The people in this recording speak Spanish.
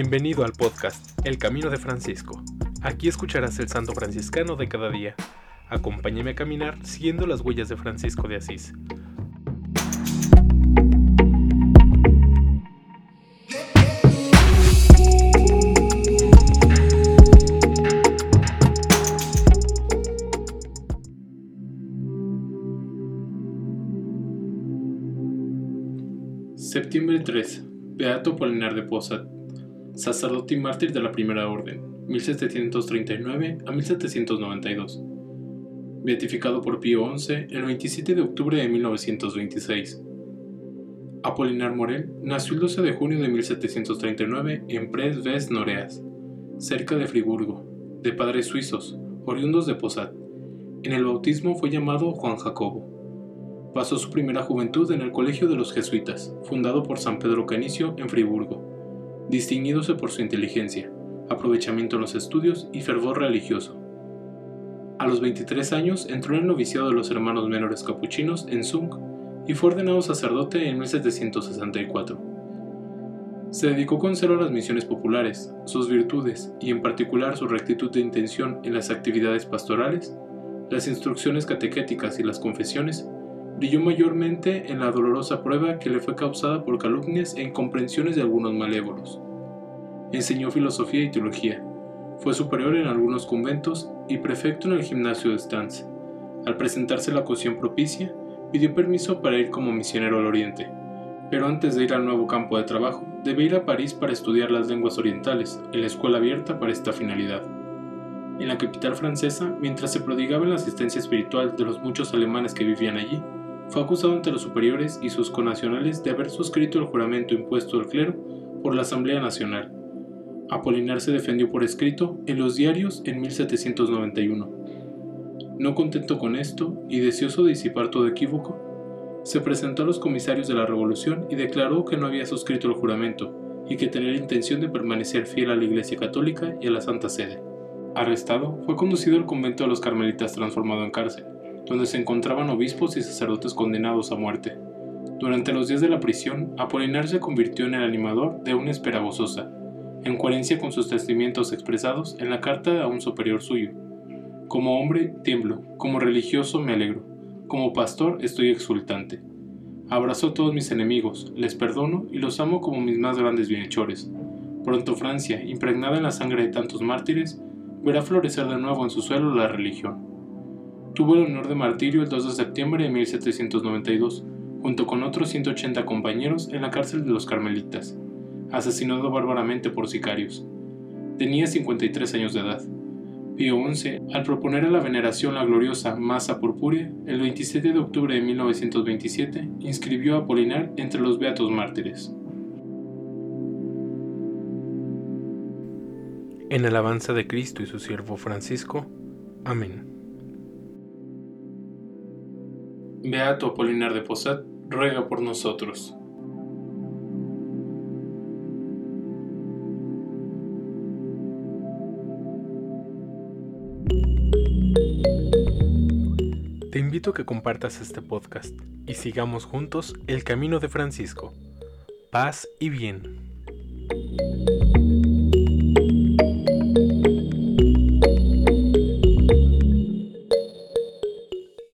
Bienvenido al podcast El Camino de Francisco. Aquí escucharás el santo franciscano de cada día. Acompáñame a caminar siguiendo las huellas de Francisco de Asís. Septiembre 3. Beato Polinar de Posad, sacerdote y mártir de la Primera Orden, 1739 a 1792. Beatificado por Pío XI el 27 de octubre de 1926. Apolinar Morel nació el 12 de junio de 1739 en Pres Ves Noreas, cerca de Friburgo, de padres suizos, oriundos de Posad. En el bautismo fue llamado Juan Jacobo. Pasó su primera juventud en el Colegio de los Jesuitas, fundado por San Pedro Canicio en Friburgo, distinguiéndose por su inteligencia, aprovechamiento en los estudios y fervor religioso. A los 23 años entró en el noviciado de los hermanos menores capuchinos en Zung y fue ordenado sacerdote en 1764. Se dedicó con celo a las misiones populares, sus virtudes y en particular su rectitud de intención en las actividades pastorales, las instrucciones catequéticas y las confesiones brilló mayormente en la dolorosa prueba que le fue causada por calumnias e incomprensiones de algunos malévolos. Enseñó filosofía y teología, fue superior en algunos conventos y prefecto en el gimnasio de Stans. Al presentarse la ocasión propicia, pidió permiso para ir como misionero al oriente, pero antes de ir al nuevo campo de trabajo, debe ir a París para estudiar las lenguas orientales, en la escuela abierta para esta finalidad. En la capital francesa, mientras se prodigaba en la asistencia espiritual de los muchos alemanes que vivían allí, fue acusado ante los superiores y sus conacionales de haber suscrito el juramento impuesto al clero por la Asamblea Nacional. Apolinar se defendió por escrito en los diarios en 1791. No contento con esto y deseoso de disipar todo equívoco, se presentó a los comisarios de la Revolución y declaró que no había suscrito el juramento y que tenía la intención de permanecer fiel a la Iglesia Católica y a la Santa Sede. Arrestado, fue conducido al convento de los Carmelitas transformado en cárcel donde se encontraban obispos y sacerdotes condenados a muerte. Durante los días de la prisión, Apolinar se convirtió en el animador de una espera gozosa, en coherencia con sus testimonios expresados en la carta a un superior suyo. Como hombre, tiemblo, como religioso, me alegro, como pastor, estoy exultante. Abrazo a todos mis enemigos, les perdono y los amo como mis más grandes bienhechores. Pronto Francia, impregnada en la sangre de tantos mártires, verá florecer de nuevo en su suelo la religión. Tuvo el honor de martirio el 2 de septiembre de 1792, junto con otros 180 compañeros en la cárcel de los Carmelitas, asesinado bárbaramente por sicarios. Tenía 53 años de edad. Pío XI, al proponer a la veneración la gloriosa Masa Purpúrea, el 27 de octubre de 1927, inscribió a Apolinar entre los beatos mártires. En alabanza de Cristo y su siervo Francisco. Amén. Beato Apolinar de Posad, ruega por nosotros. Te invito a que compartas este podcast y sigamos juntos el camino de Francisco. Paz y bien.